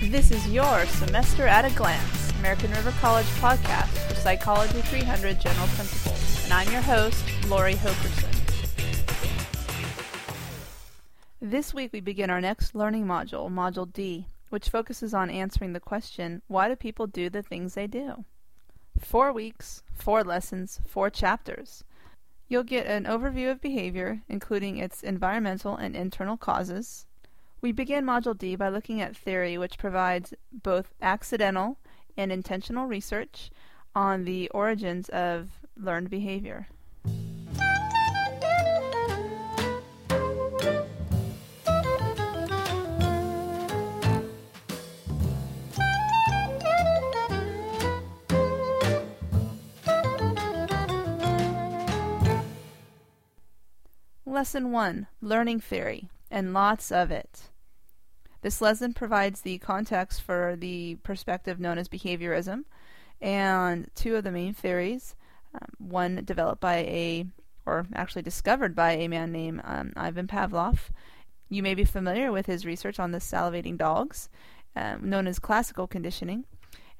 This is your Semester at a Glance, American River College podcast for Psychology 300 General Principles, and I'm your host, Lori Hokerson. This week we begin our next learning module, Module D, which focuses on answering the question, why do people do the things they do? Four weeks, four lessons, four chapters. You'll get an overview of behavior, including its environmental and internal causes. We begin Module D by looking at theory, which provides both accidental and intentional research on the origins of learned behavior. Lesson 1 Learning Theory, and lots of it. This lesson provides the context for the perspective known as behaviorism and two of the main theories. Um, one developed by a, or actually discovered by a man named um, Ivan Pavlov. You may be familiar with his research on the salivating dogs, um, known as classical conditioning.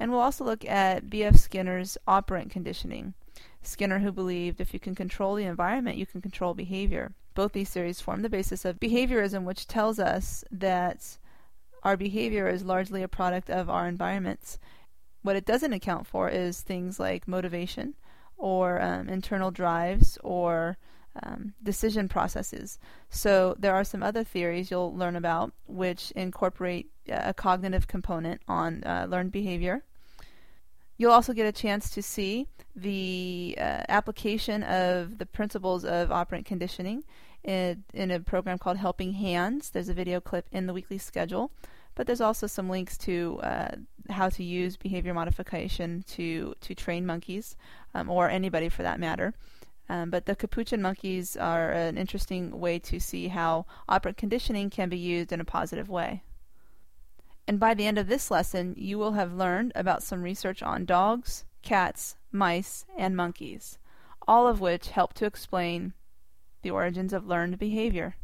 And we'll also look at B.F. Skinner's operant conditioning, Skinner, who believed if you can control the environment, you can control behavior. Both these theories form the basis of behaviorism, which tells us that our behavior is largely a product of our environments. What it doesn't account for is things like motivation or um, internal drives or um, decision processes. So there are some other theories you'll learn about which incorporate a cognitive component on uh, learned behavior. You'll also get a chance to see the uh, application of the principles of operant conditioning in, in a program called Helping Hands. There's a video clip in the weekly schedule, but there's also some links to uh, how to use behavior modification to, to train monkeys, um, or anybody for that matter. Um, but the capuchin monkeys are an interesting way to see how operant conditioning can be used in a positive way. And by the end of this lesson, you will have learned about some research on dogs, cats, mice, and monkeys, all of which help to explain the origins of learned behavior.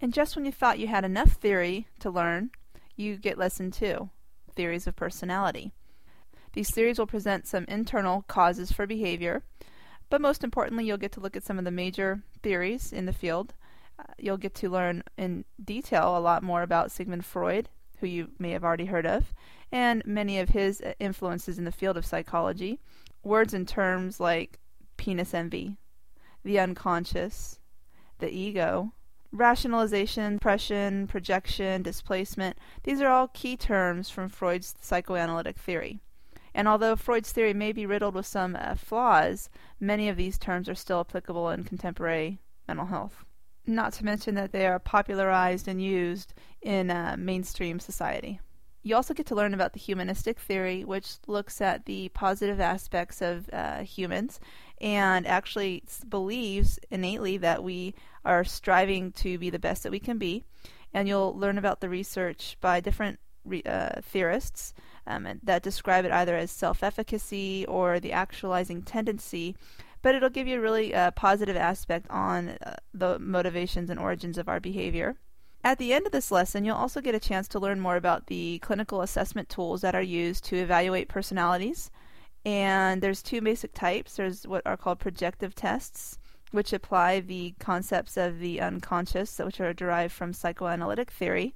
And just when you thought you had enough theory to learn, you get lesson two theories of personality. These theories will present some internal causes for behavior but most importantly, you'll get to look at some of the major theories in the field. You'll get to learn in detail a lot more about Sigmund Freud, who you may have already heard of, and many of his uh, influences in the field of psychology. Words and terms like penis envy, the unconscious, the ego, rationalization, repression, projection, displacement, these are all key terms from Freud's psychoanalytic theory. And although Freud's theory may be riddled with some uh, flaws, many of these terms are still applicable in contemporary mental health. Not to mention that they are popularized and used in uh, mainstream society. You also get to learn about the humanistic theory, which looks at the positive aspects of uh, humans and actually believes innately that we are striving to be the best that we can be. And you'll learn about the research by different re- uh, theorists um, that describe it either as self efficacy or the actualizing tendency, but it'll give you a really uh, positive aspect on uh, the motivations and origins of our behavior. At the end of this lesson, you'll also get a chance to learn more about the clinical assessment tools that are used to evaluate personalities. And there's two basic types. There's what are called projective tests, which apply the concepts of the unconscious, which are derived from psychoanalytic theory.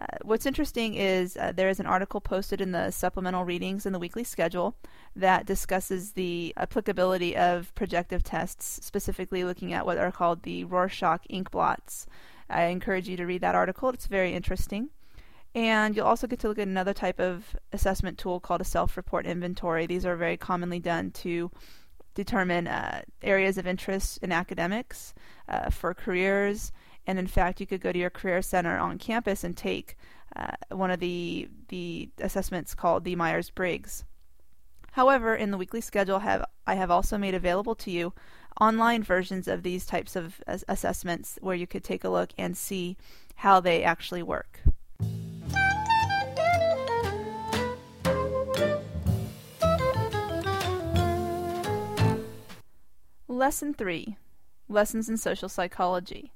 Uh, what's interesting is uh, there is an article posted in the supplemental readings in the weekly schedule that discusses the applicability of projective tests, specifically looking at what are called the Rorschach ink blots. I encourage you to read that article, it's very interesting. And you'll also get to look at another type of assessment tool called a self report inventory. These are very commonly done to determine uh, areas of interest in academics, uh, for careers, and in fact, you could go to your career center on campus and take uh, one of the the assessments called the Myers Briggs. However, in the weekly schedule, have I have also made available to you online versions of these types of assessments where you could take a look and see how they actually work. Lesson 3 Lessons in Social Psychology.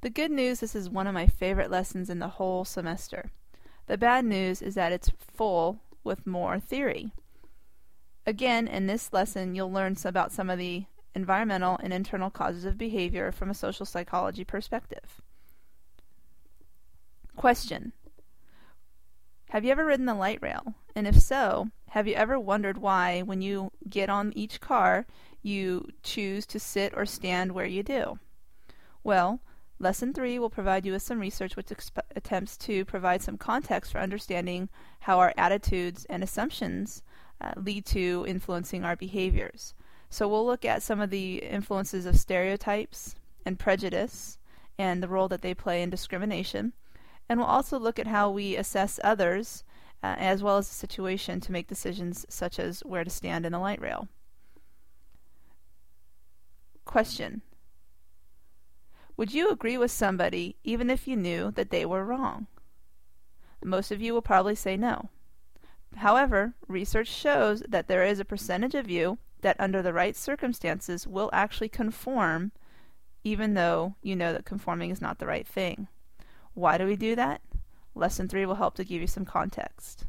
The good news this is one of my favorite lessons in the whole semester. The bad news is that it's full with more theory. Again, in this lesson, you'll learn about some of the environmental and internal causes of behavior from a social psychology perspective. Question Have you ever ridden the light rail? And if so, have you ever wondered why, when you get on each car, you choose to sit or stand where you do? Well, Lesson 3 will provide you with some research which exp- attempts to provide some context for understanding how our attitudes and assumptions uh, lead to influencing our behaviors. So we'll look at some of the influences of stereotypes and prejudice and the role that they play in discrimination. And we'll also look at how we assess others uh, as well as the situation to make decisions such as where to stand in the light rail. Question Would you agree with somebody even if you knew that they were wrong? Most of you will probably say no. However, research shows that there is a percentage of you that under the right circumstances will actually conform even though you know that conforming is not the right thing. Why do we do that? Lesson 3 will help to give you some context.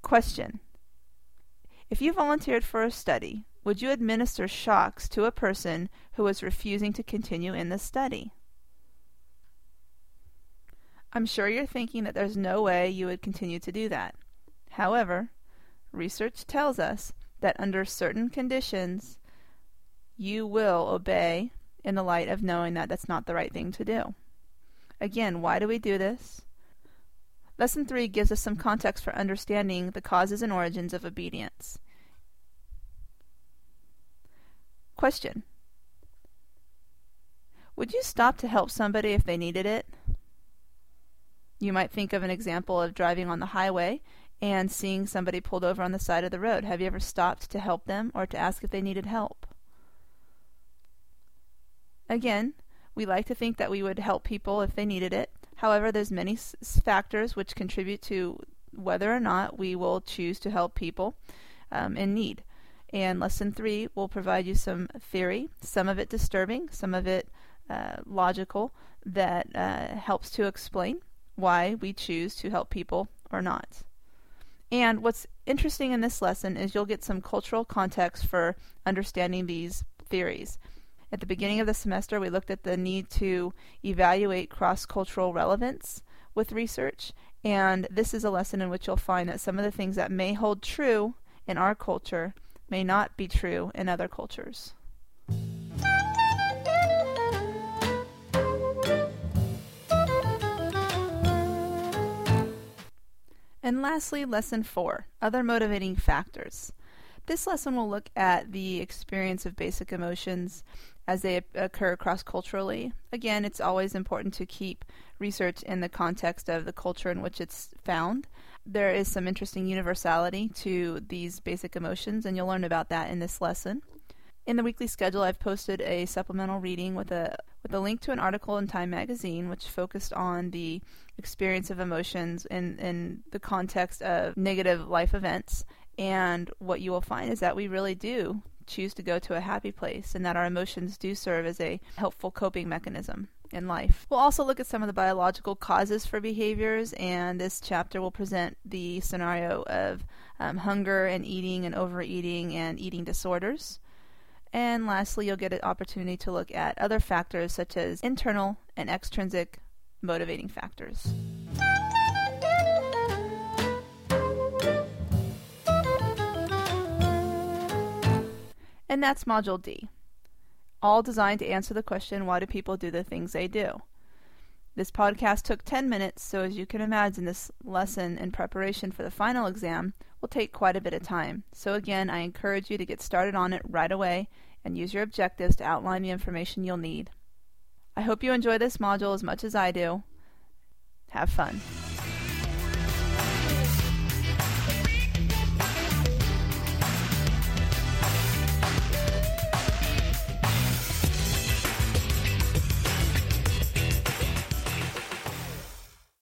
Question. If you volunteered for a study, would you administer shocks to a person who was refusing to continue in the study? I'm sure you're thinking that there's no way you would continue to do that. However, research tells us that under certain conditions, you will obey in the light of knowing that that's not the right thing to do. Again, why do we do this? Lesson 3 gives us some context for understanding the causes and origins of obedience. Question Would you stop to help somebody if they needed it? You might think of an example of driving on the highway and seeing somebody pulled over on the side of the road. Have you ever stopped to help them or to ask if they needed help? Again, we like to think that we would help people if they needed it. However, there's many s- factors which contribute to whether or not we will choose to help people um, in need. And lesson three will provide you some theory, some of it disturbing, some of it uh, logical, that uh, helps to explain why we choose to help people or not. And what's interesting in this lesson is you'll get some cultural context for understanding these theories. At the beginning of the semester, we looked at the need to evaluate cross cultural relevance with research, and this is a lesson in which you'll find that some of the things that may hold true in our culture may not be true in other cultures. And lastly, lesson four other motivating factors. This lesson will look at the experience of basic emotions as they occur cross culturally. Again, it's always important to keep research in the context of the culture in which it's found. There is some interesting universality to these basic emotions, and you'll learn about that in this lesson. In the weekly schedule, I've posted a supplemental reading with a with a link to an article in Time magazine which focused on the experience of emotions in in the context of negative life events. And what you will find is that we really do choose to go to a happy place and that our emotions do serve as a helpful coping mechanism in life. We'll also look at some of the biological causes for behaviors, and this chapter will present the scenario of um, hunger and eating and overeating and eating disorders. And lastly, you'll get an opportunity to look at other factors such as internal and extrinsic motivating factors. And that's Module D, all designed to answer the question why do people do the things they do? This podcast took 10 minutes, so as you can imagine, this lesson in preparation for the final exam will take quite a bit of time. So, again, I encourage you to get started on it right away and use your objectives to outline the information you'll need. I hope you enjoy this module as much as I do. Have fun.